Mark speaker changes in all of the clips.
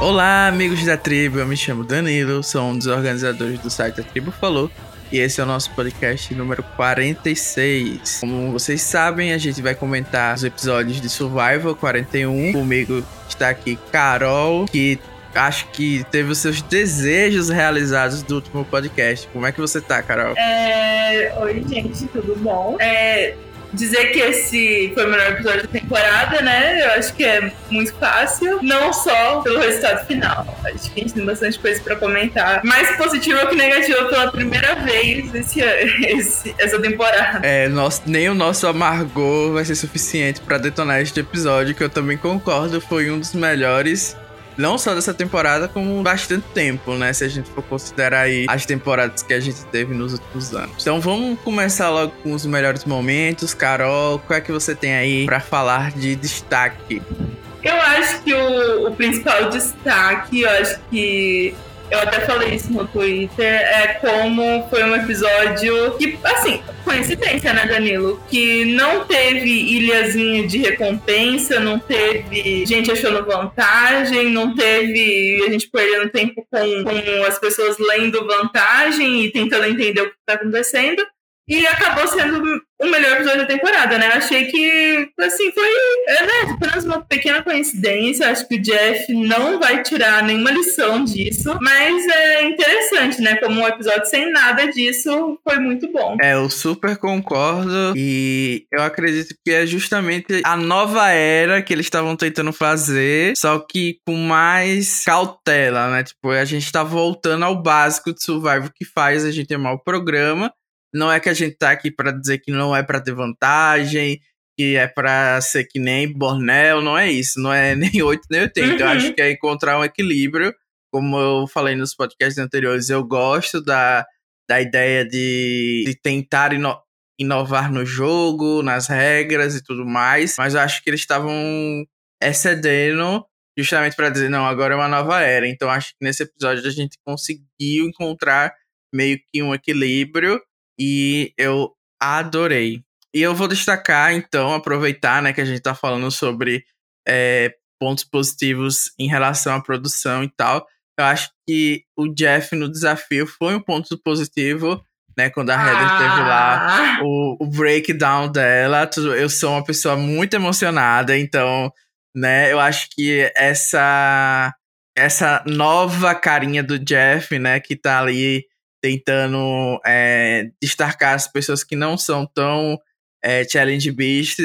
Speaker 1: Olá, amigos da tribo. Eu me chamo Danilo, sou um dos organizadores do site A Tribo Falou. E esse é o nosso podcast número 46. Como vocês sabem, a gente vai comentar os episódios de Survival 41. Comigo está aqui Carol, que acho que teve os seus desejos realizados do último podcast. Como é que você tá, Carol?
Speaker 2: É... Oi, gente, tudo bom? É dizer que esse foi o melhor episódio da temporada, né? Eu acho que é muito fácil. Não só pelo resultado final. Acho que a gente tem bastante coisa pra comentar. Mais positiva que negativa pela primeira vez esse, esse, essa temporada.
Speaker 1: É, nosso, nem o nosso amargor vai ser suficiente para detonar este episódio, que eu também concordo, foi um dos melhores não só dessa temporada, como bastante tempo, né? Se a gente for considerar aí as temporadas que a gente teve nos últimos anos. Então vamos começar logo com os melhores momentos. Carol, qual é que você tem aí para falar de destaque?
Speaker 2: Eu acho que o, o principal destaque, eu acho que eu até falei isso no Twitter, é como foi um episódio que, assim, coincidência, né, Danilo? Que não teve ilhazinha de recompensa, não teve gente achando vantagem, não teve a gente perdendo tempo com, com as pessoas lendo vantagem e tentando entender o que está acontecendo. E acabou sendo o melhor episódio da temporada, né? Achei que, assim, foi é, né, apenas uma pequena coincidência. Acho que o Jeff não vai tirar nenhuma lição disso. Mas é interessante, né? Como um episódio sem nada disso foi muito bom.
Speaker 1: É, eu super concordo. E eu acredito que é justamente a nova era que eles estavam tentando fazer, só que com mais cautela, né? Tipo, a gente tá voltando ao básico de Survival que faz a gente amar o programa não é que a gente tá aqui para dizer que não é para ter vantagem, que é para ser que nem Bornel, não é isso, não é nem 8 nem 80. Uhum. Eu acho uhum. que é encontrar um equilíbrio. Como eu falei nos podcasts anteriores, eu gosto da, da ideia de, de tentar ino inovar no jogo, nas regras e tudo mais, mas eu acho que eles estavam excedendo justamente para dizer, não, agora é uma nova era. Então acho que nesse episódio a gente conseguiu encontrar meio que um equilíbrio e eu adorei. E eu vou destacar, então, aproveitar né, que a gente tá falando sobre é, pontos positivos em relação à produção e tal. Eu acho que o Jeff no desafio foi um ponto positivo, né? Quando a ah. Heather teve lá ah! o, o breakdown dela. Eu sou uma pessoa muito emocionada, então, né? Eu acho que essa essa nova carinha do Jeff, né? Que tá ali tentando é, destacar as pessoas que não são tão é, Challenge Beast.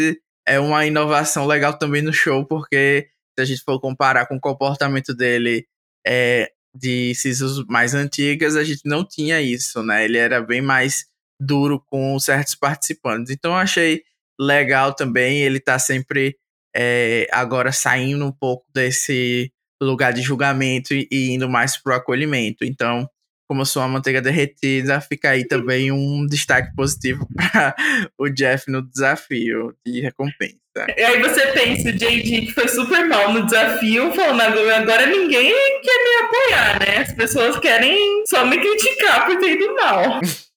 Speaker 1: É uma inovação legal também no show, porque se a gente for comparar com o comportamento dele é, de seasons mais antigas, a gente não tinha isso, né? Ele era bem mais duro com certos participantes. Então eu achei legal também, ele tá sempre é, agora saindo um pouco desse lugar de julgamento e, e indo mais pro acolhimento. Então, como eu sou uma manteiga derretida, fica aí também um destaque positivo para o Jeff no desafio de recompensa.
Speaker 2: E aí você pensa, o JD que foi super mal no desafio, falando agora ninguém quer me apoiar, né? As pessoas querem só me criticar por ter ido mal.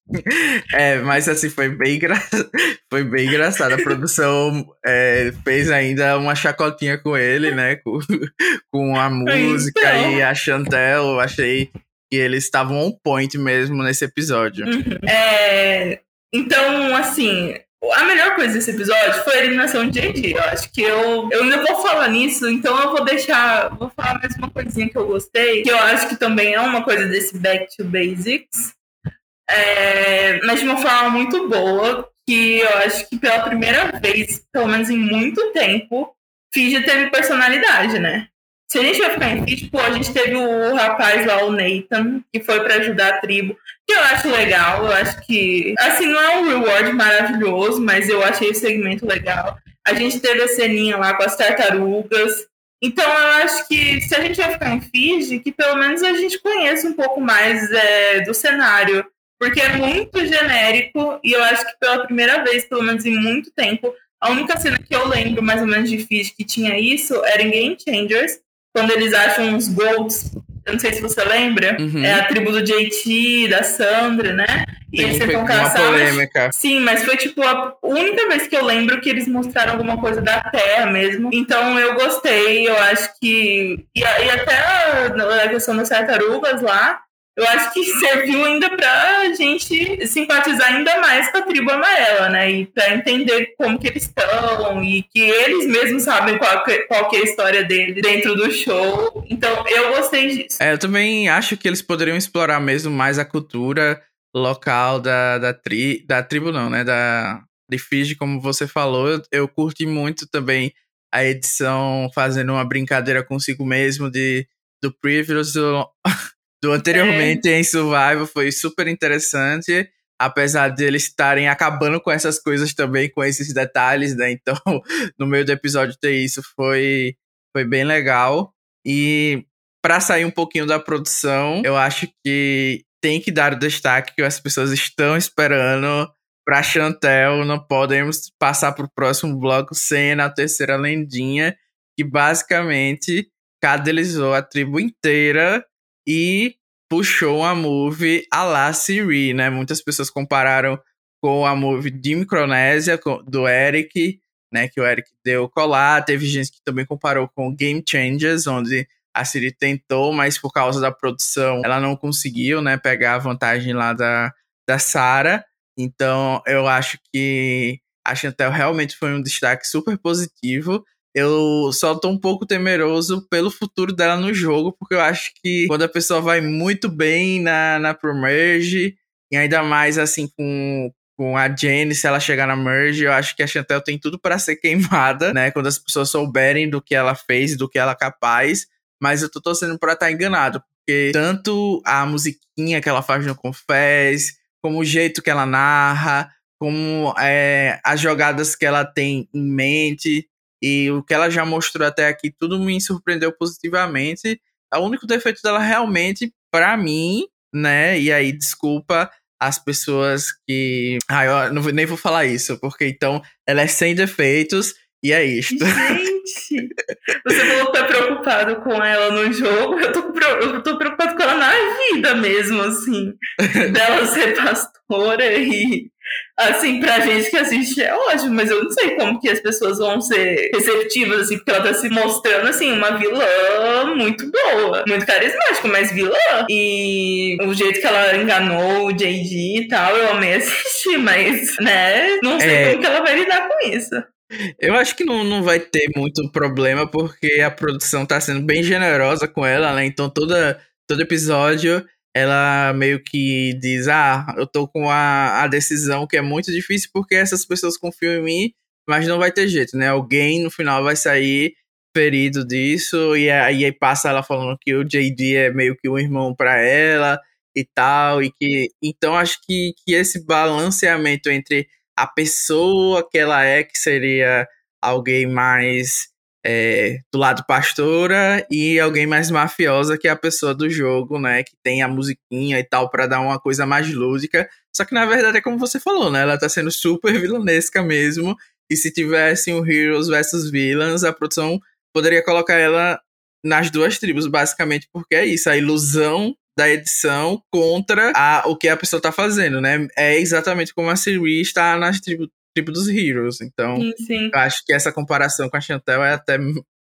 Speaker 1: É, mas assim, foi bem, engra... foi bem engraçado. A produção é, fez ainda uma chacotinha com ele, né? Com, com a música então... e a Chantel. Achei e eles estavam on point mesmo nesse episódio.
Speaker 2: Uhum. É, então, assim, a melhor coisa desse episódio foi a eliminação de JD. Eu acho que eu, eu ainda vou falar nisso, então eu vou deixar. Vou falar mais uma coisinha que eu gostei, que eu acho que também é uma coisa desse Back to Basics. É, mas de uma forma muito boa, que eu acho que pela primeira vez, pelo menos em muito tempo, Fiji teve personalidade, né? Se a gente vai ficar em feed, tipo, a gente teve o rapaz lá, o Nathan, que foi para ajudar a tribo, que eu acho legal, eu acho que, assim, não é um reward maravilhoso, mas eu achei o segmento legal. A gente teve a ceninha lá com as tartarugas. Então eu acho que se a gente vai ficar em feed, que pelo menos a gente conheça um pouco mais é, do cenário. Porque é muito genérico e eu acho que pela primeira vez, pelo menos em muito tempo, a única cena que eu lembro mais ou menos de feed que tinha isso era em Game Changers, quando eles acham uns golds eu não sei se você lembra, uhum. é a tribo do JT, da Sandra, né?
Speaker 1: E eles tentam caçar. Polêmica.
Speaker 2: Sim, mas foi tipo a única vez que eu lembro que eles mostraram alguma coisa da Terra mesmo. Então eu gostei, eu acho que. E, e até a, a questão das tartarugas lá, eu acho que serviu ainda pra gente simpatizar ainda mais com a tribo amarela, né? E pra entender como que eles estão e que eles mesmos sabem qual, que, qual que é a história dentro do show. Então, eu gostei disso.
Speaker 1: É, eu também acho que eles poderiam explorar mesmo mais a cultura local da, da, tri, da tribo, não, né? Da de Fiji, como você falou. Eu, eu curti muito também a edição fazendo uma brincadeira consigo mesmo de do Previous do, anteriormente é. em Survival foi super interessante. Apesar de eles estarem acabando com essas coisas também, com esses detalhes, né? Então, no meio do episódio ter isso foi, foi bem legal. E para sair um pouquinho da produção, eu acho que tem que dar o destaque que as pessoas estão esperando para Chantel. Não podemos passar para o próximo bloco sem a terceira lendinha, que basicamente cadelizou a tribo inteira e puxou uma movie a la Siri, né? Muitas pessoas compararam com a movie de Micronésia, do Eric, né? Que o Eric deu colar. Teve gente que também comparou com Game Changers, onde a Siri tentou, mas por causa da produção ela não conseguiu, né? Pegar a vantagem lá da, da Sarah. Então eu acho que a Chantel realmente foi um destaque super positivo eu só tô um pouco temeroso pelo futuro dela no jogo, porque eu acho que quando a pessoa vai muito bem na, na Pro Merge, e ainda mais assim com, com a Jenny, se ela chegar na Merge, eu acho que a Chantel tem tudo para ser queimada, né? Quando as pessoas souberem do que ela fez, do que ela é capaz. Mas eu tô torcendo pra estar tá enganado, porque tanto a musiquinha que ela faz no Confess, como o jeito que ela narra, como é, as jogadas que ela tem em mente, e o que ela já mostrou até aqui, tudo me surpreendeu positivamente. O único defeito dela realmente, para mim, né? E aí, desculpa as pessoas que. Ah, eu não, nem vou falar isso, porque então ela é sem defeitos e é isto.
Speaker 2: Gente, você falou que tá preocupado com ela no jogo. Eu tô, eu tô preocupado com ela na vida mesmo, assim. dela ser pastora e assim, pra gente que assiste é ótimo, mas eu não sei como que as pessoas vão ser receptivas, assim, porque ela tá se mostrando, assim, uma vilã muito boa, muito carismática, mas vilã. E o jeito que ela enganou o JD e tal, eu amei assistir, mas, né, não sei é... como que ela vai lidar com isso.
Speaker 1: Eu acho que não, não vai ter muito problema, porque a produção tá sendo bem generosa com ela, né? Então toda, todo episódio ela meio que diz: Ah, eu tô com a, a decisão que é muito difícil porque essas pessoas confiam em mim, mas não vai ter jeito, né? Alguém no final vai sair ferido disso, e aí passa ela falando que o JD é meio que um irmão para ela e tal, e que. Então acho que, que esse balanceamento entre a pessoa que ela é, que seria alguém mais é, do lado pastora e alguém mais mafiosa que é a pessoa do jogo, né? Que tem a musiquinha e tal para dar uma coisa mais lúdica. Só que na verdade é como você falou, né? Ela tá sendo super vilanesca mesmo. E se tivesse um Heroes versus Villains, a produção poderia colocar ela nas duas tribos, basicamente, porque é isso, a ilusão da edição contra a, o que a pessoa tá fazendo, né? É exatamente como a Siri está nas tribos tipo dos Heroes. Então, sim, sim. acho que essa comparação com a Chantel é até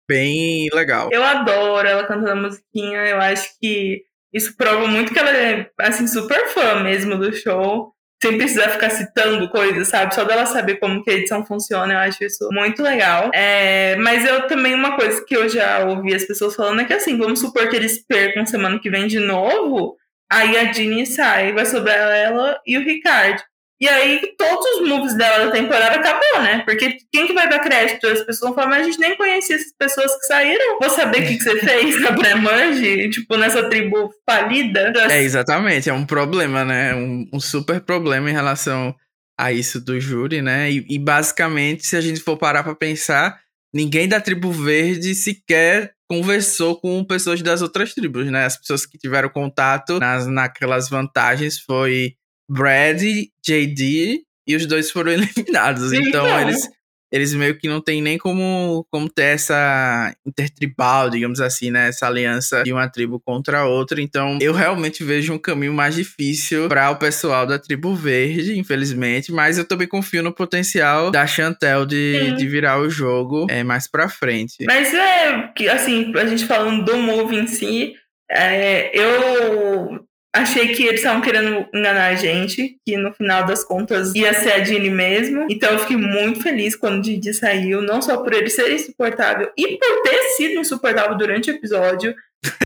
Speaker 1: bem legal.
Speaker 2: Eu adoro ela cantando a musiquinha. Eu acho que isso prova muito que ela é, assim, super fã mesmo do show. Sem precisar ficar citando coisas, sabe? Só dela saber como que a edição funciona, eu acho isso muito legal. É, mas eu também, uma coisa que eu já ouvi as pessoas falando é que, assim, vamos supor que eles percam semana que vem de novo, aí a Ginny sai, vai sobrar ela e o Ricardo. E aí, todos os moves dela da temporada acabou, né? Porque quem que vai dar crédito? As pessoas vão falar, mas a gente nem conhecia essas pessoas que saíram. Vou saber o que, que você fez na Bremange, tipo, nessa tribo falida.
Speaker 1: É, exatamente. É um problema, né? Um, um super problema em relação a isso do júri, né? E, e basicamente, se a gente for parar pra pensar, ninguém da tribo verde sequer conversou com pessoas das outras tribos, né? As pessoas que tiveram contato nas, naquelas vantagens foi Brad, JD e os dois foram eliminados. Então, então eles eles meio que não tem nem como, como ter essa intertribal, digamos assim, né? Essa aliança de uma tribo contra a outra. Então, eu realmente vejo um caminho mais difícil para o pessoal da tribo verde, infelizmente. Mas eu também confio no potencial da Chantel de, de virar o jogo é, mais pra frente.
Speaker 2: Mas é, assim, a gente falando do move em si, é, eu Achei que eles estavam querendo enganar a gente, que no final das contas ia ser a Dini mesmo. Então eu fiquei muito feliz quando o Didi saiu, não só por ele ser insuportável e por ter sido insuportável durante o episódio.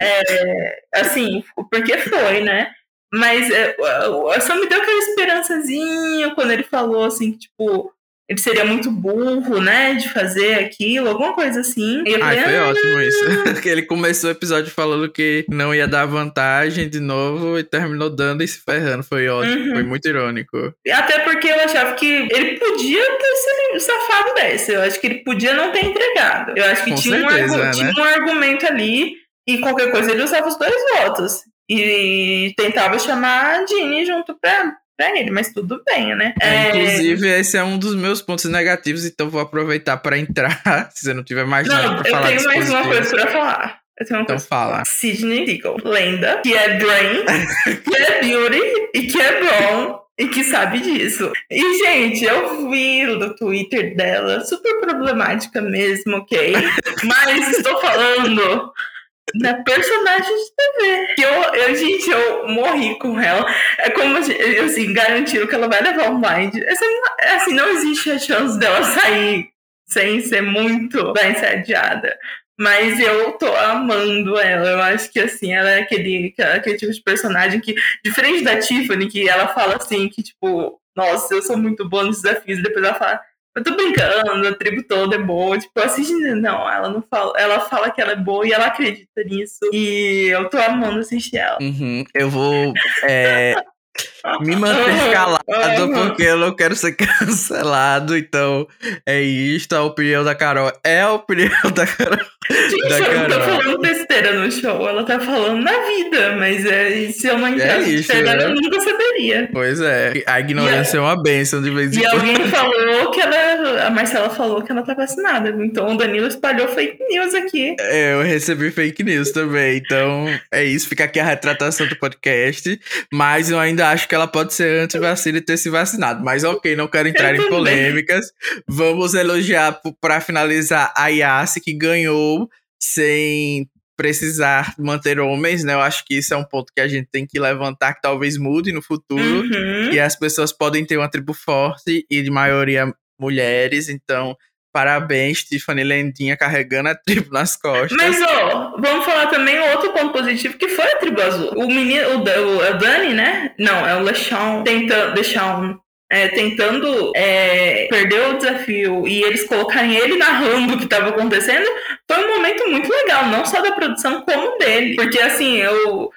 Speaker 2: É, assim, porque foi, né? Mas é, só me deu aquela esperançazinha quando ele falou assim, que, tipo, ele seria muito burro, né, de fazer aquilo, alguma coisa assim.
Speaker 1: E Ai, foi ah, ótimo isso. que ele começou o episódio falando que não ia dar vantagem de novo e terminou dando e se ferrando. Foi ótimo, uhum. foi muito irônico.
Speaker 2: Até porque eu achava que ele podia ter sido safado dessa. Eu acho que ele podia não ter entregado. Eu acho que tinha, certeza, um, né? tinha um argumento ali e qualquer coisa ele usava os dois votos. E tentava chamar a Jeannie junto pra, pra ele, mas tudo bem, né?
Speaker 1: É, é... Inclusive, esse é um dos meus pontos negativos, então vou aproveitar para entrar, se você não tiver mais não, nada pra falar.
Speaker 2: Eu tenho mais uma coisa pra falar.
Speaker 1: então coisa. fala.
Speaker 2: Sidney Deagle, lenda, que é Drain, que é Beauty e que é Brown e que sabe disso. E, gente, eu vi no Twitter dela, super problemática mesmo, ok? Mas estou falando na personagem de TV. Eu, eu, gente, eu morri com ela. É como, assim, garantiram que ela vai levar um blind. Assim, não existe a chance dela sair sem ser muito bem sediada. Mas eu tô amando ela. Eu acho que, assim, ela é aquele, aquele tipo de personagem que, diferente da Tiffany, que ela fala assim, que, tipo, nossa, eu sou muito boa nos desafios, e depois ela fala eu tô brincando, a tribo toda é boa. Tipo, assistindo. Não, ela não fala. Ela fala que ela é boa e ela acredita nisso. E eu tô amando assistir ela.
Speaker 1: Uhum. Eu vou. É, me manter calado porque eu não quero ser cancelado. Então, é isto. A opinião da Carol é a opinião da Carol.
Speaker 2: Gente, da eu não tô falando besteira no show. Ela tá falando na vida, mas é, se eu não é entrasse é né? eu nunca saberia.
Speaker 1: Pois é. A ignorância e, é uma benção de vez em
Speaker 2: quando. E alguém falou que ela. A Marcela falou que ela tá vacinada. Então o Danilo espalhou fake news aqui.
Speaker 1: É, eu recebi fake news também. Então, é isso. Fica aqui a retratação do podcast. Mas eu ainda acho que ela pode ser anti-vacina e ter se vacinado. Mas ok, não quero entrar em polêmicas. Vamos elogiar para finalizar a Yassi, que ganhou sem precisar manter homens, né? Eu acho que isso é um ponto que a gente tem que levantar, que talvez mude no futuro. Uhum. E as pessoas podem ter uma tribo forte e de maioria mulheres, então Parabéns, Tiffany Lendinha carregando a tribo nas costas.
Speaker 2: Mas, ó, vamos falar também outro ponto positivo que foi a tribo azul. O menino, o, o, o Dani, né? Não, é o LeShawn tentando, LeShawn, é, tentando é, perder o desafio e eles colocarem ele narrando o que estava acontecendo, foi um momento muito legal, não só da produção, como dele. Porque, assim, eu,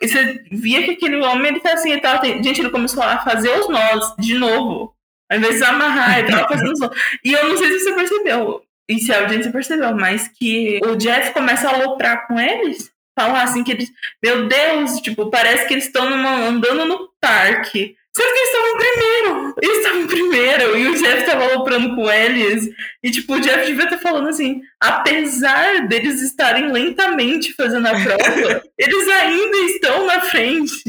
Speaker 2: você via que aquele homem, ele tá assim, ele tava, gente, ele começou a fazer os nós de novo. Ao invés de amarrar, ele tava fazendo. E eu não sei se você percebeu, e se a audiência percebeu, mas que o Jeff começa a aloprar com eles. Falar assim que eles. Meu Deus, tipo, parece que eles estão andando no parque. Sendo que eles estavam primeiro. Eles estavam primeiro. E o Jeff tava aloprando com eles. E, tipo, o Jeff devia estar falando assim: apesar deles estarem lentamente fazendo a prova, eles ainda estão na frente.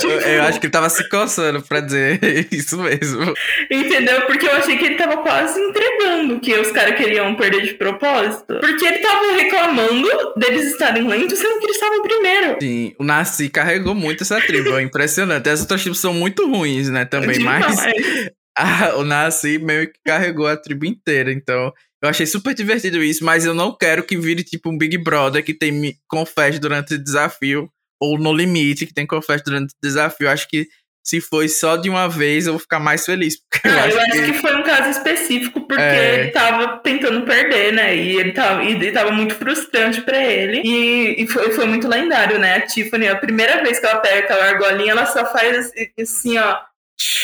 Speaker 1: Tipo, eu acho que ele tava se coçando pra dizer isso mesmo.
Speaker 2: Entendeu? Porque eu achei que ele tava quase entregando que os caras queriam perder de propósito. Porque ele tava reclamando deles estarem lentos, sendo que eles estavam primeiro.
Speaker 1: Sim, o Nasci carregou muito essa tribo, é impressionante. As outras tribos são muito ruins, né, também, mas a, o Nasci meio que carregou a tribo inteira, então... Eu achei super divertido isso, mas eu não quero que vire tipo um Big Brother que tem confete durante o desafio ou no limite, que tem confete durante o desafio. Acho que se foi só de uma vez, eu vou ficar mais feliz.
Speaker 2: eu, ah, acho, eu acho que... que... foi um caso específico, porque é... ele tava tentando perder, né? E ele tava, e ele tava muito frustrante para ele. E, e foi, foi, muito lendário, né? A Tiffany, a primeira vez que ela pega aquela argolinha, ela só faz assim, assim ó.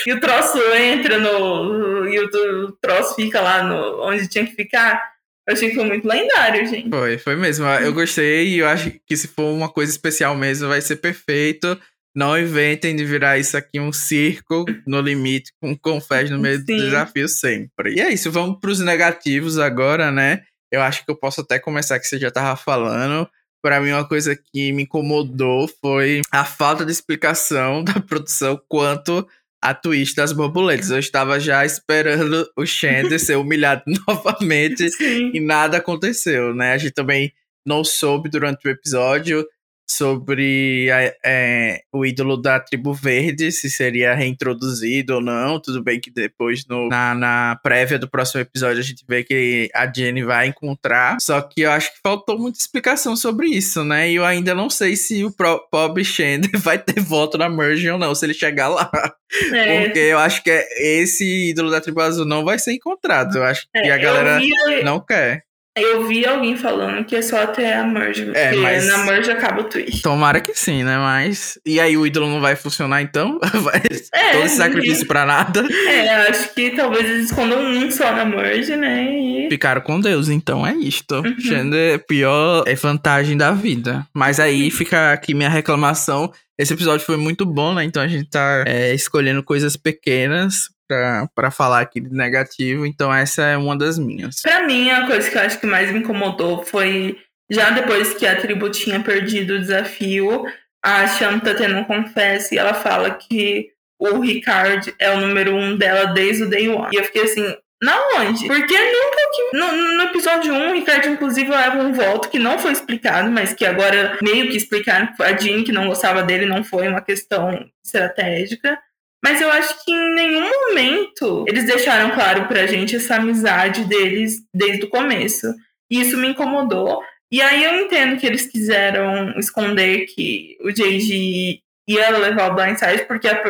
Speaker 2: E o troço entra no. E o troço fica lá no, onde tinha que ficar. Eu achei que foi muito lendário, gente.
Speaker 1: Foi, foi mesmo. Eu gostei e eu acho que se for uma coisa especial mesmo, vai ser perfeito. Não inventem de virar isso aqui um circo no limite, com confés no meio Sim. do desafio sempre. E é isso, vamos para os negativos agora, né? Eu acho que eu posso até começar que você já tava falando. Para mim, uma coisa que me incomodou foi a falta de explicação da produção quanto a twist das borboletas. Eu estava já esperando o Xander ser humilhado novamente Sim. e nada aconteceu, né? A gente também não soube durante o episódio sobre a, é, o ídolo da tribo verde, se seria reintroduzido ou não. Tudo bem que depois, no, na, na prévia do próximo episódio, a gente vê que a Jenny vai encontrar. Só que eu acho que faltou muita explicação sobre isso, né? E eu ainda não sei se o Bob Shander vai ter voto na Merge ou não, se ele chegar lá. É. Porque eu acho que esse ídolo da tribo azul não vai ser encontrado. Eu acho é, que a galera não quer.
Speaker 2: Eu vi alguém falando que é só até a merge. É, mas... na merge acaba o twist.
Speaker 1: Tomara que sim, né? Mas. E aí o ídolo não vai funcionar então? Vai... É, Todo esse sacrifício pra nada.
Speaker 2: É, acho que talvez eles escondam um só na merge, né? E...
Speaker 1: Ficaram com Deus, então é isto. Uhum. Xander, é pior é vantagem da vida. Mas aí fica aqui minha reclamação. Esse episódio foi muito bom, né? Então a gente tá é, escolhendo coisas pequenas para falar aqui de negativo, então essa é uma das minhas.
Speaker 2: Para mim, a coisa que eu acho que mais me incomodou foi já depois que a tribo tinha perdido o desafio, a Shanta tendo confesse e ela fala que o Ricard é o número um dela desde o day one. E eu fiquei assim, na onde? Porque nunca que. No, no, episódio 1, o Ricardo, inclusive, leva um voto que não foi explicado, mas que agora meio que explicaram a Jean, que não gostava dele, não foi uma questão estratégica. Mas eu acho que em nenhum momento eles deixaram claro pra gente essa amizade deles desde o começo. E isso me incomodou. E aí eu entendo que eles quiseram esconder que o JG ia levar o blindside, porque a,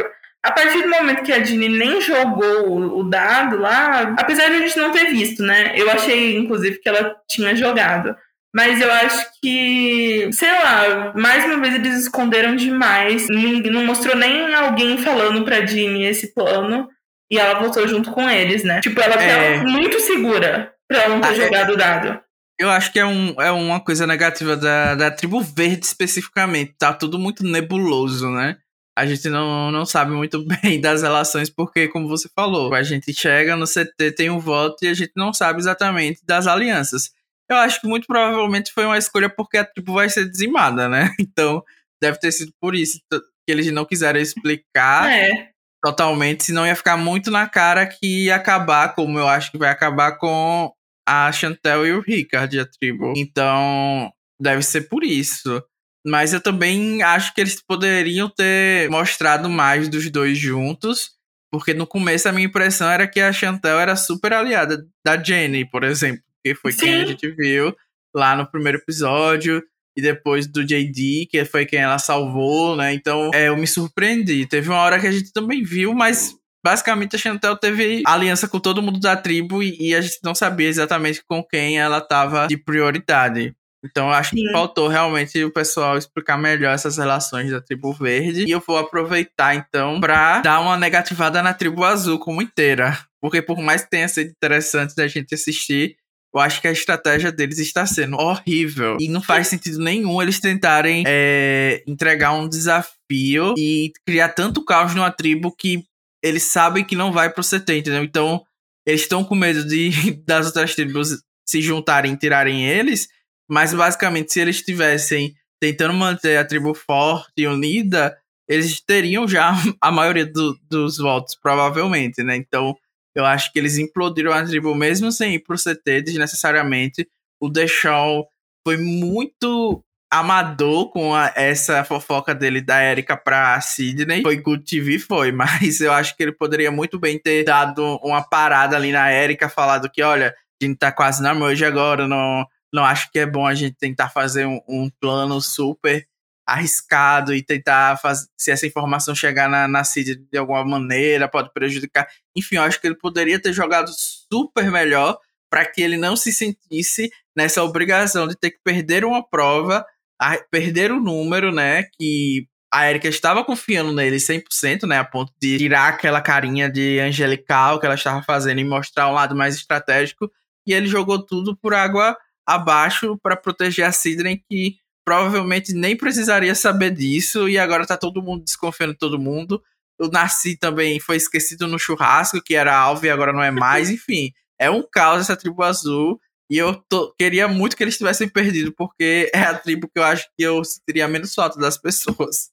Speaker 2: a partir do momento que a Dini nem jogou o, o dado lá, apesar de a gente não ter visto, né? Eu achei, inclusive, que ela tinha jogado. Mas eu acho que, sei lá, mais uma vez eles esconderam demais. Não mostrou nem alguém falando pra Jeannie esse plano. E ela voltou junto com eles, né? Tipo, ela é... tava muito segura pra não ter ah, é. jogado o dado.
Speaker 1: Eu acho que é, um, é uma coisa negativa da, da tribo verde especificamente. Tá tudo muito nebuloso, né? A gente não, não sabe muito bem das relações, porque, como você falou, a gente chega no CT, tem um voto e a gente não sabe exatamente das alianças. Eu acho que muito provavelmente foi uma escolha porque a tribo vai ser dizimada, né? Então, deve ter sido por isso que eles não quiseram explicar é. totalmente, senão ia ficar muito na cara que ia acabar, como eu acho que vai acabar com a Chantel e o Ricard, a tribo. Então, deve ser por isso. Mas eu também acho que eles poderiam ter mostrado mais dos dois juntos. Porque no começo a minha impressão era que a Chantel era super aliada da Jenny, por exemplo que foi Sim. quem a gente viu lá no primeiro episódio. E depois do JD, que foi quem ela salvou, né? Então, é, eu me surpreendi. Teve uma hora que a gente também viu, mas basicamente a Chantel teve aliança com todo mundo da tribo e, e a gente não sabia exatamente com quem ela tava de prioridade. Então eu acho Sim. que faltou realmente o pessoal explicar melhor essas relações da tribo verde. E eu vou aproveitar então para dar uma negativada na tribo azul como inteira. Porque por mais que tenha sido interessante da gente assistir, eu acho que a estratégia deles está sendo horrível. E não faz sentido nenhum eles tentarem é, entregar um desafio e criar tanto caos numa tribo que eles sabem que não vai pro CT, entendeu? Então, eles estão com medo de das outras tribos se juntarem e tirarem eles. Mas basicamente, se eles estivessem tentando manter a tribo forte e unida, eles teriam já a maioria do, dos votos, provavelmente, né? Então, eu acho que eles implodiram a tribo mesmo sem ir pro CT desnecessariamente. O Deshawn foi muito amador com a, essa fofoca dele da Erika pra Sidney. Foi Good TV, foi, mas eu acho que ele poderia muito bem ter dado uma parada ali na Erika, falado que, olha, a gente tá quase na merge agora, não, não acho que é bom a gente tentar fazer um, um plano super arriscado e tentar fazer, se essa informação chegar na, na CID de alguma maneira, pode prejudicar. Enfim, eu acho que ele poderia ter jogado super melhor para que ele não se sentisse nessa obrigação de ter que perder uma prova, a, perder o número, né, que a Erika estava confiando nele 100%, né, a ponto de tirar aquela carinha de angelical que ela estava fazendo e mostrar um lado mais estratégico, e ele jogou tudo por água abaixo para proteger a Sidney que provavelmente nem precisaria saber disso e agora tá todo mundo desconfiando de todo mundo. O Narci também foi esquecido no churrasco, que era alvo e agora não é mais. Enfim, é um caos essa tribo azul. E eu tô, queria muito que eles tivessem perdido, porque é a tribo que eu acho que eu sentiria menos falta das pessoas.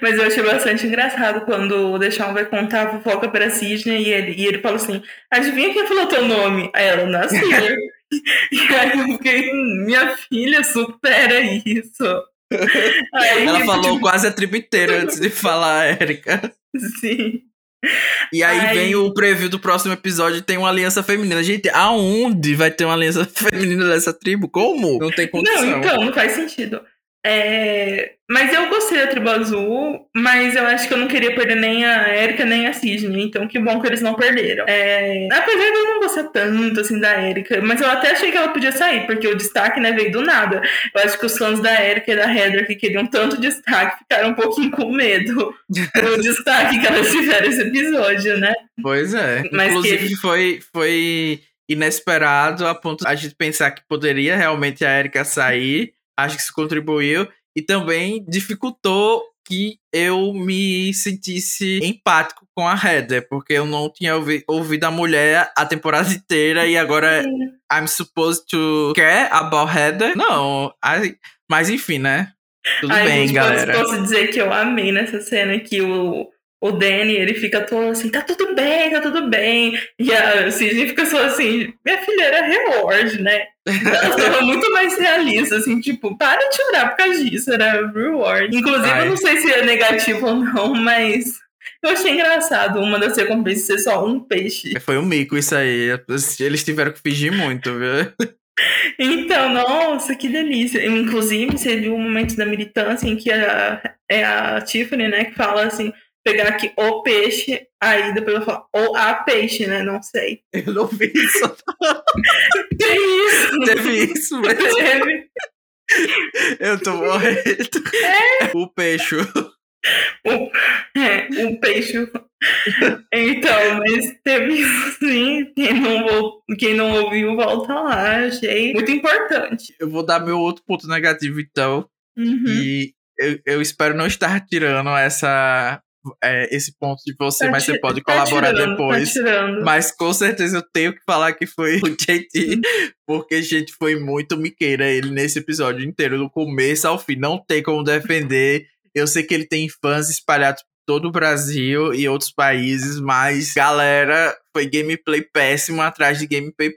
Speaker 2: Mas eu achei bastante engraçado quando o Deixão vai contar a fofoca pra Sidney e ele, e ele fala assim: Adivinha quem falou teu nome? Aí ela, nasceu. e aí eu fiquei, minha filha, supera isso.
Speaker 1: Aí, ela falou tipo... quase a tribo inteira antes de falar, Érica.
Speaker 2: Sim.
Speaker 1: E aí, aí, vem o preview do próximo episódio tem uma aliança feminina. Gente, aonde vai ter uma aliança feminina dessa tribo? Como? Não tem condição.
Speaker 2: Não, então, não faz sentido. É, mas eu gostei da Tribo Azul, mas eu acho que eu não queria perder nem a Erika nem a Sidney, então que bom que eles não perderam. É, apesar de eu não gostar tanto assim da Erika, mas eu até achei que ela podia sair, porque o destaque né, veio do nada. Eu acho que os fãs da Erika e da Heather que queriam tanto destaque ficaram um pouquinho com medo do destaque que elas tiveram esse episódio, né?
Speaker 1: Pois é. Mas Inclusive que... foi, foi inesperado a ponto de a gente pensar que poderia realmente a Erika sair acho que isso contribuiu e também dificultou que eu me sentisse empático com a Heather, porque eu não tinha ouvi ouvido a mulher a temporada inteira e agora I'm supposed to care about Heather. Não, I, mas enfim, né? Tudo Ai, bem, gente, galera.
Speaker 2: Posso dizer que eu amei nessa cena que o o Danny, ele fica todo assim, tá tudo bem, tá tudo bem. E a Sidney fica só assim, minha filha era reward, né? Ela tava muito mais realista, assim, tipo, para de chorar por causa disso, era reward. Inclusive, Ai. eu não sei se é negativo ou não, mas eu achei engraçado uma das recompensas ser só um peixe.
Speaker 1: Foi um mico isso aí. Eles tiveram que fingir muito, viu?
Speaker 2: Então, nossa, que delícia. Inclusive, você viu um momento da militância em que a, é a Tiffany, né, que fala assim, pegar aqui o peixe, aí depois eu falo ou a peixe, né? Não sei.
Speaker 1: Eu não vi isso.
Speaker 2: Tem isso.
Speaker 1: Teve isso mesmo. Teve. Eu tô morrendo. É. O peixe.
Speaker 2: O, é, o peixe. Então, mas teve isso sim. Quem não, quem não ouviu, volta lá. Achei muito importante.
Speaker 1: Eu vou dar meu outro ponto negativo, então. Uhum. E eu, eu espero não estar tirando essa é, esse ponto de você, tá mas você pode tá colaborar tirando, tá depois.
Speaker 2: Tá
Speaker 1: mas com certeza eu tenho que falar que foi o JT, porque, gente, foi muito miqueira ele nesse episódio inteiro, do começo ao fim. Não tem como defender. Eu sei que ele tem fãs espalhados por todo o Brasil e outros países, mas, galera, foi gameplay péssimo atrás de gameplay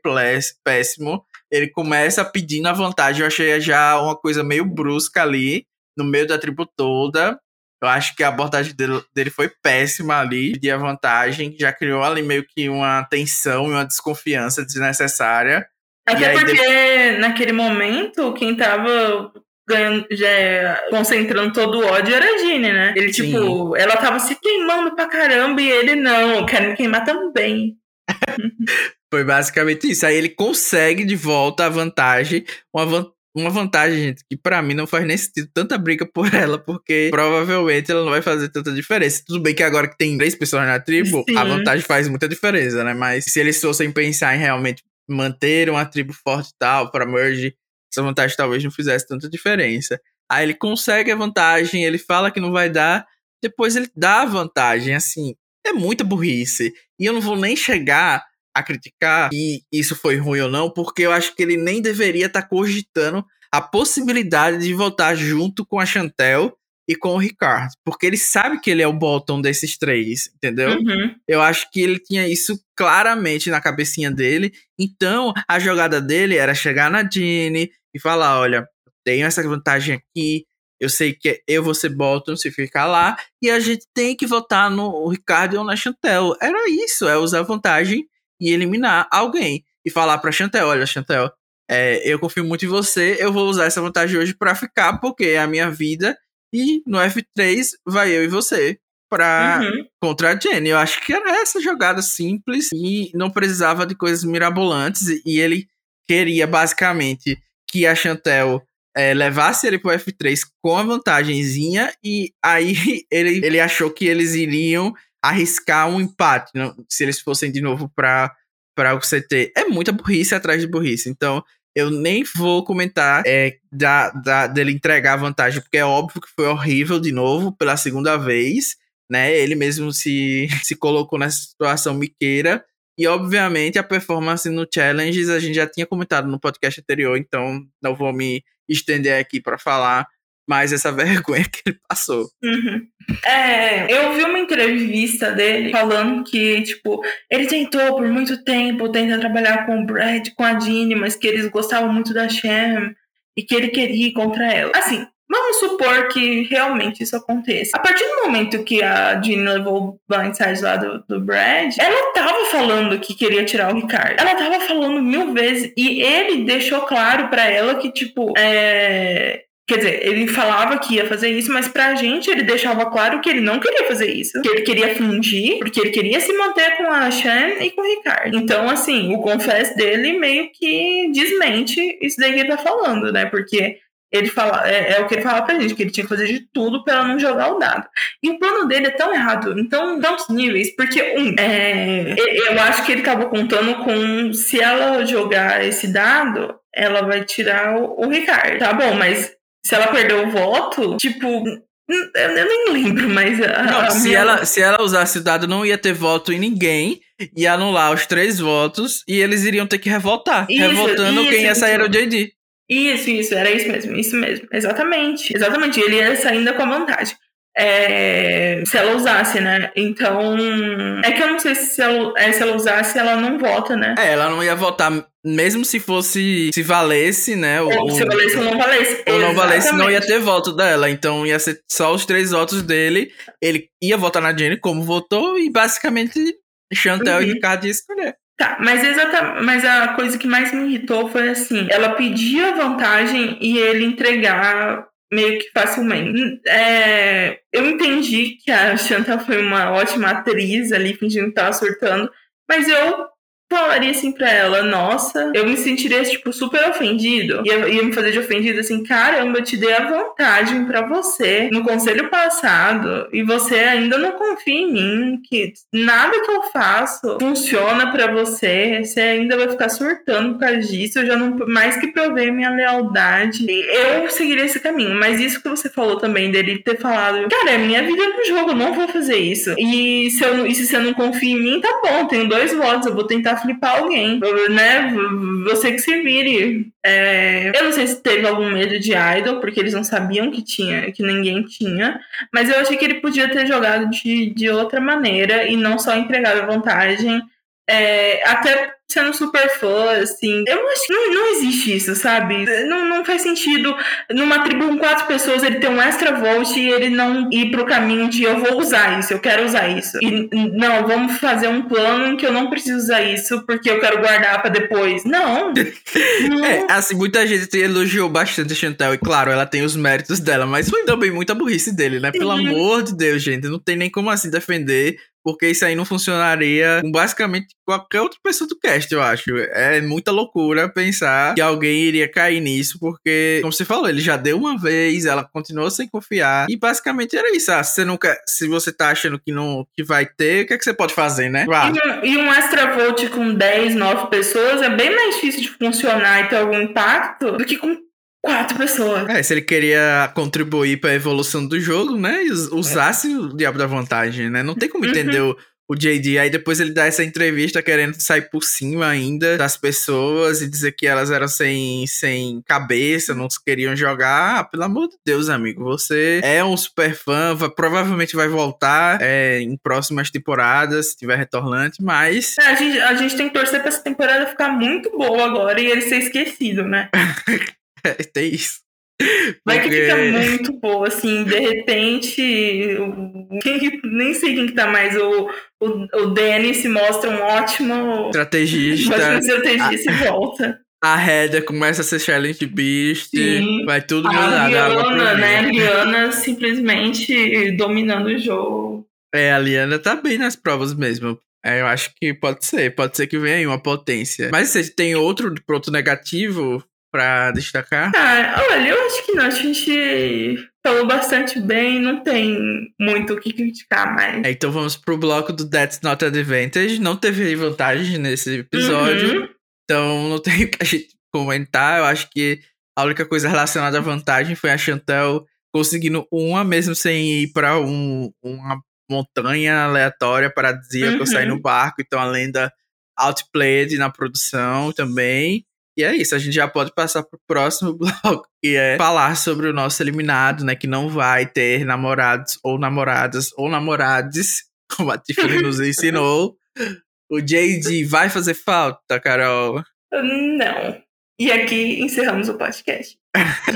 Speaker 1: péssimo. Ele começa pedindo a vantagem. Eu achei já uma coisa meio brusca ali, no meio da tribo toda. Eu acho que a abordagem dele, dele foi péssima ali, de a vantagem, já criou ali meio que uma tensão e uma desconfiança desnecessária.
Speaker 2: Até porque depois... naquele momento, quem tava ganhando, já concentrando todo o ódio era a Jeanne, né? Ele, Sim. tipo, ela tava se queimando pra caramba e ele não, quer me queimar também.
Speaker 1: Foi basicamente isso. Aí ele consegue de volta a vantagem, uma, vantagem uma vantagem, gente, que para mim não faz nem sentido tanta briga por ela, porque provavelmente ela não vai fazer tanta diferença. Tudo bem que agora que tem três pessoas na tribo, Sim. a vantagem faz muita diferença, né? Mas se eles fossem pensar em realmente manter uma tribo forte e tal, para merge, essa vantagem talvez não fizesse tanta diferença. Aí ele consegue a vantagem, ele fala que não vai dar, depois ele dá a vantagem, assim, é muita burrice. E eu não vou nem chegar a criticar que isso foi ruim ou não, porque eu acho que ele nem deveria estar tá cogitando a possibilidade de voltar junto com a Chantel e com o Ricardo, porque ele sabe que ele é o bottom desses três, entendeu?
Speaker 2: Uhum.
Speaker 1: Eu acho que ele tinha isso claramente na cabecinha dele, então a jogada dele era chegar na Jeanne e falar, olha, tenho essa vantagem aqui, eu sei que eu vou ser bottom se ficar lá, e a gente tem que votar no Ricardo ou na Chantel. Era isso, é usar vantagem e eliminar alguém. E falar pra Chantel, olha, Chantel, é, eu confio muito em você, eu vou usar essa vantagem hoje para ficar, porque é a minha vida. E no F3 vai eu e você pra uhum. contra a Jenny. Eu acho que era essa jogada simples e não precisava de coisas mirabolantes. E ele queria basicamente que a Chantel é, levasse ele pro F3 com a vantagemzinha. E aí ele, ele achou que eles iriam arriscar um empate não, se eles fossem de novo para para o CT. É muita burrice atrás de burrice. Então, Eu nem vou comentar é, da, da, dele entregar a vantagem, porque é óbvio que foi horrível de novo, pela segunda vez, né? Ele mesmo se, se colocou nessa situação miqueira. E, obviamente, a performance no Challenges a gente já tinha comentado no podcast anterior, então não vou me estender aqui para falar mais essa vergonha que ele passou.
Speaker 2: Uhum. É, eu vi uma entrevista dele falando que, tipo, ele tentou por muito tempo tentar trabalhar com o Brad, com a Jeannie, mas que eles gostavam muito da Shem e que ele queria ir contra ela. Assim, Vamos supor que realmente isso aconteça. A partir do momento que a Jeannie levou o blindside lá do, do Brad, ela tava falando que queria tirar o Ricardo. Ela tava falando mil vezes e ele deixou claro para ela que, tipo, é, Quer dizer, ele falava que ia fazer isso, mas pra gente ele deixava claro que ele não queria fazer isso. Que ele queria fingir, porque ele queria se manter com a Shan e com o Ricardo. Então, assim, o confess dele meio que desmente isso daí que ele tá falando, né? Porque ele fala, é, é, o que ele fala pra gente, que ele tinha que fazer de tudo para não jogar o dado. E o plano dele é tão errado, então, tantos níveis, porque, um, é, eu acho que ele acabou contando com se ela jogar esse dado, ela vai tirar o Ricardo. Tá bom, mas se ela perdeu o voto, tipo, eu nem lembro, mas. A,
Speaker 1: não,
Speaker 2: a
Speaker 1: se,
Speaker 2: minha...
Speaker 1: ela, se ela usasse o dado, não ia ter voto em ninguém, ia anular os três votos e eles iriam ter que revotar. Isso, revotando isso, quem ia sair era o JD.
Speaker 2: Isso, isso, era isso mesmo, isso mesmo. Exatamente. Exatamente. Ele ia sair ainda com a vantagem. É, se ela usasse, né? Então. É que eu não sei se ela, é, se ela usasse, ela não vota, né?
Speaker 1: É, ela não ia votar, mesmo se fosse. Se valesse, né?
Speaker 2: Ou, se valesse ou não valesse.
Speaker 1: Ou não valesse, não ia ter voto dela. Então ia ser só os três votos dele. Ele ia votar na Jenny como votou e basicamente Chantel uhum. e Ricardo ia escolher.
Speaker 2: Tá, mas exata, mas a coisa que mais me irritou foi assim, ela pedia vantagem e ele entregar meio que facilmente. É, eu entendi que a Chantal foi uma ótima atriz ali, fingindo que tava surtando, mas eu falaria assim pra ela, nossa, eu me sentiria, tipo, super ofendido. Ia, ia me fazer de ofendido assim, caramba, eu te dei a vantagem para você no conselho passado e você ainda não confia em mim, que nada que eu faço funciona para você, você ainda vai ficar surtando por causa disso, eu já não, mais que provei minha lealdade, eu seguiria esse caminho, mas isso que você falou também, dele ter falado, cara, é minha vida no jogo, eu não vou fazer isso. E se, eu, e se você não confia em mim, tá bom, tenho dois votos, eu vou tentar flipar alguém, né? Você que se vire. É... Eu não sei se teve algum medo de idol, porque eles não sabiam que tinha, que ninguém tinha, mas eu achei que ele podia ter jogado de, de outra maneira e não só entregado a vantagem. É, até sendo super fã, assim. Eu acho que não, não existe isso, sabe? Não, não faz sentido numa tribo com quatro pessoas ele ter um extra vote e ele não ir pro caminho de eu vou usar isso, eu quero usar isso. E não, vamos fazer um plano em que eu não preciso usar isso porque eu quero guardar para depois. Não.
Speaker 1: não. É, assim, muita gente elogiou bastante a Chantel e claro, ela tem os méritos dela, mas foi também muita burrice dele, né? Pelo amor de Deus, gente, não tem nem como assim defender porque isso aí não funcionaria com basicamente qualquer outra pessoa do cast, eu acho. É muita loucura pensar que alguém iria cair nisso, porque, como você falou, ele já deu uma vez, ela continuou sem confiar, e basicamente era isso. Ah, você nunca, se você tá achando que não que vai ter, o que é que você pode fazer, né?
Speaker 2: E, um, e um extra vote com 10, 9 pessoas é bem mais difícil de funcionar e ter algum impacto do que com quatro pessoas.
Speaker 1: É, se ele queria contribuir para a evolução do jogo, né? Usasse é. o diabo da vantagem, né? Não tem como uhum. entender o, o JD. Aí depois ele dá essa entrevista querendo sair por cima ainda das pessoas e dizer que elas eram sem, sem cabeça, não queriam jogar. Ah, pelo amor de Deus, amigo. Você é um super fã, vai, provavelmente vai voltar é, em próximas temporadas, se tiver retornante, mas.
Speaker 2: É, a, gente, a gente tem que torcer pra essa temporada ficar muito boa agora e ele ser esquecido, né?
Speaker 1: tem isso.
Speaker 2: Vai Porque... que fica muito boa, assim, de repente, quem, nem sei quem que tá mais, o, o, o Danny se mostra um ótimo
Speaker 1: estrategista,
Speaker 2: ótimo estrategista a, e volta.
Speaker 1: A Hedda começa a ser challenge beast, Sim. vai tudo mudar.
Speaker 2: A Liana, né, a Liana simplesmente dominando o jogo.
Speaker 1: É, a Liana tá bem nas provas mesmo. É, eu acho que pode ser, pode ser que venha aí uma potência. Mas você tem outro ponto negativo pra destacar?
Speaker 2: Ah, olha, eu acho que não. A gente falou bastante bem, não tem muito o que criticar mais.
Speaker 1: É, então vamos pro bloco do That's Not Advantage. Não teve vantagem nesse episódio. Uhum. Então não tem o que a gente comentar. Eu acho que a única coisa relacionada à vantagem foi a Chantel conseguindo uma, mesmo sem ir para um, uma montanha aleatória paradisíaca, uhum. sair no barco. Então a lenda outplayed na produção também. E é isso, a gente já pode passar pro próximo bloco, que é falar sobre o nosso eliminado, né? Que não vai ter namorados ou namoradas ou namorades, como a Tiffany nos ensinou. O JD vai fazer falta, Carol?
Speaker 2: Não. E aqui encerramos o podcast.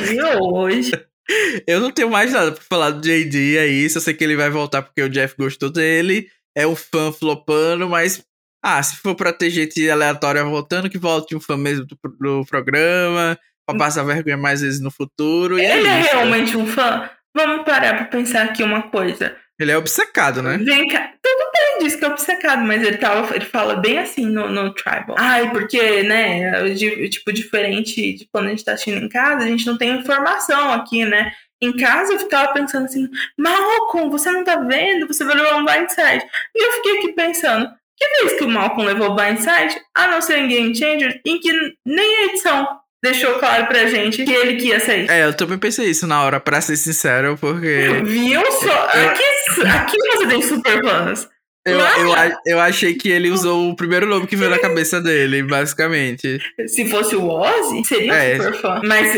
Speaker 2: De hoje.
Speaker 1: Eu não tenho mais nada pra falar do JD, é isso. Eu sei que ele vai voltar porque o Jeff gostou dele. É um fã flopando, mas ah, se for pra ter gente aleatória voltando, que volte um fã mesmo do, do programa, pra passar vergonha mais vezes no futuro.
Speaker 2: É Ele é, é realmente um fã? Vamos parar pra pensar aqui uma coisa.
Speaker 1: Ele é obcecado, né?
Speaker 2: Vem cá. Tudo bem, diz que é obcecado, mas ele, tava, ele fala bem assim no, no Tribal. Ai, porque, né, de, tipo, diferente de quando a gente tá assistindo em casa, a gente não tem informação aqui, né? Em casa eu ficava pensando assim, Malcolm, você não tá vendo? Você vai levar um blindside. E eu fiquei aqui pensando, que vez que o Malcolm levou blindside, a não ser em Game Changer, em que nem a edição deixou claro pra gente que ele que ia sair.
Speaker 1: É, eu também pensei isso na hora, pra ser sincero, porque.
Speaker 2: Viu só? Aqui, aqui você tem super fãs.
Speaker 1: Eu, eu, eu achei que ele usou o primeiro nome que veio na cabeça dele, basicamente.
Speaker 2: Se fosse o Ozzy, seria é, super fã. Mas.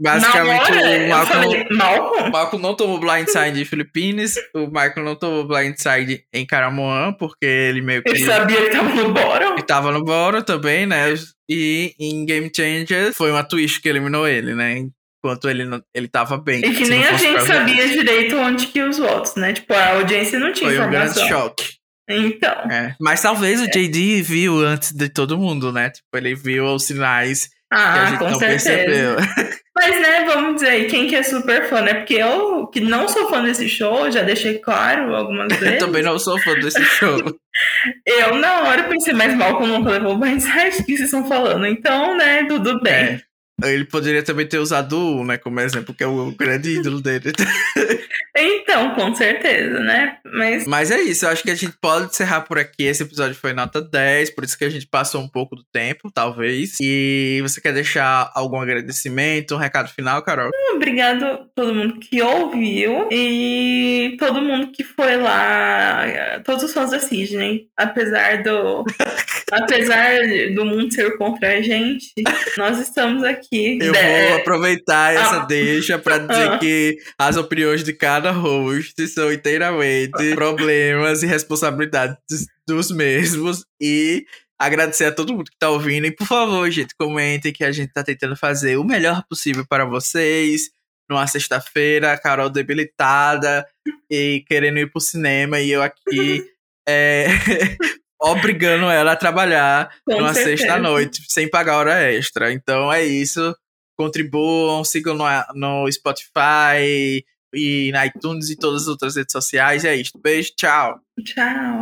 Speaker 1: Basicamente, hora, o
Speaker 2: Malcolm, Malcolm?
Speaker 1: O Malcolm não tomou blindside em Filipinas, o Michael não tomou blindside em Caramoan, porque ele meio que.
Speaker 2: Ele sabia que tava no Bottom.
Speaker 1: Ele tava no Bottom também, né? E em Game Changer foi uma twist que eliminou ele, né? Enquanto ele, não, ele tava bem.
Speaker 2: E que nem a gente sabia direito onde que os votos, né? Tipo, a audiência não tinha
Speaker 1: foi
Speaker 2: informação.
Speaker 1: Foi um grande choque.
Speaker 2: Então.
Speaker 1: É. Mas talvez o JD viu antes de todo mundo, né? Tipo, ele viu os sinais ah, que a gente não certeza. percebeu.
Speaker 2: Mas, né, vamos dizer aí, quem que é super fã, né? Porque eu, que não sou fã desse show, já deixei claro algumas vezes.
Speaker 1: eu também não sou fã desse show.
Speaker 2: eu, na hora, pensei, mas Malcolm nunca levou mais o que vocês estão falando. Então, né, tudo bem. É.
Speaker 1: Ele poderia também ter usado o, né, como exemplo, que é o grande ídolo dele.
Speaker 2: então, com certeza, né? Mas...
Speaker 1: Mas é isso, eu acho que a gente pode encerrar por aqui. Esse episódio foi nota 10, por isso que a gente passou um pouco do tempo, talvez. E você quer deixar algum agradecimento, um recado final, Carol?
Speaker 2: Obrigado a todo mundo que ouviu e todo mundo que foi lá, todos os fãs da Sidney, apesar do apesar do mundo ser contra a gente, nós estamos aqui.
Speaker 1: Eu vou aproveitar essa ah. deixa para dizer ah. que as opiniões de cada host são inteiramente problemas e responsabilidades dos mesmos e agradecer a todo mundo que tá ouvindo. E por favor, gente, comentem que a gente tá tentando fazer o melhor possível para vocês. Numa sexta-feira, a Carol debilitada e querendo ir pro cinema, e eu aqui é, obrigando ela a trabalhar Com numa sexta-noite, sem pagar hora extra. Então é isso. Contribuam, sigam no, no Spotify e na iTunes e todas as outras redes sociais. É isso. Beijo, tchau.
Speaker 2: Tchau.